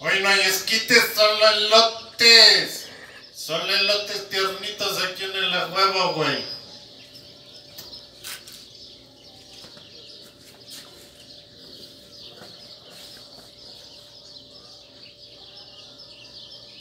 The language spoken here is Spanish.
Hoy no hay esquites, solo elotes. Solo elotes tiernitos aquí en el huevo, güey.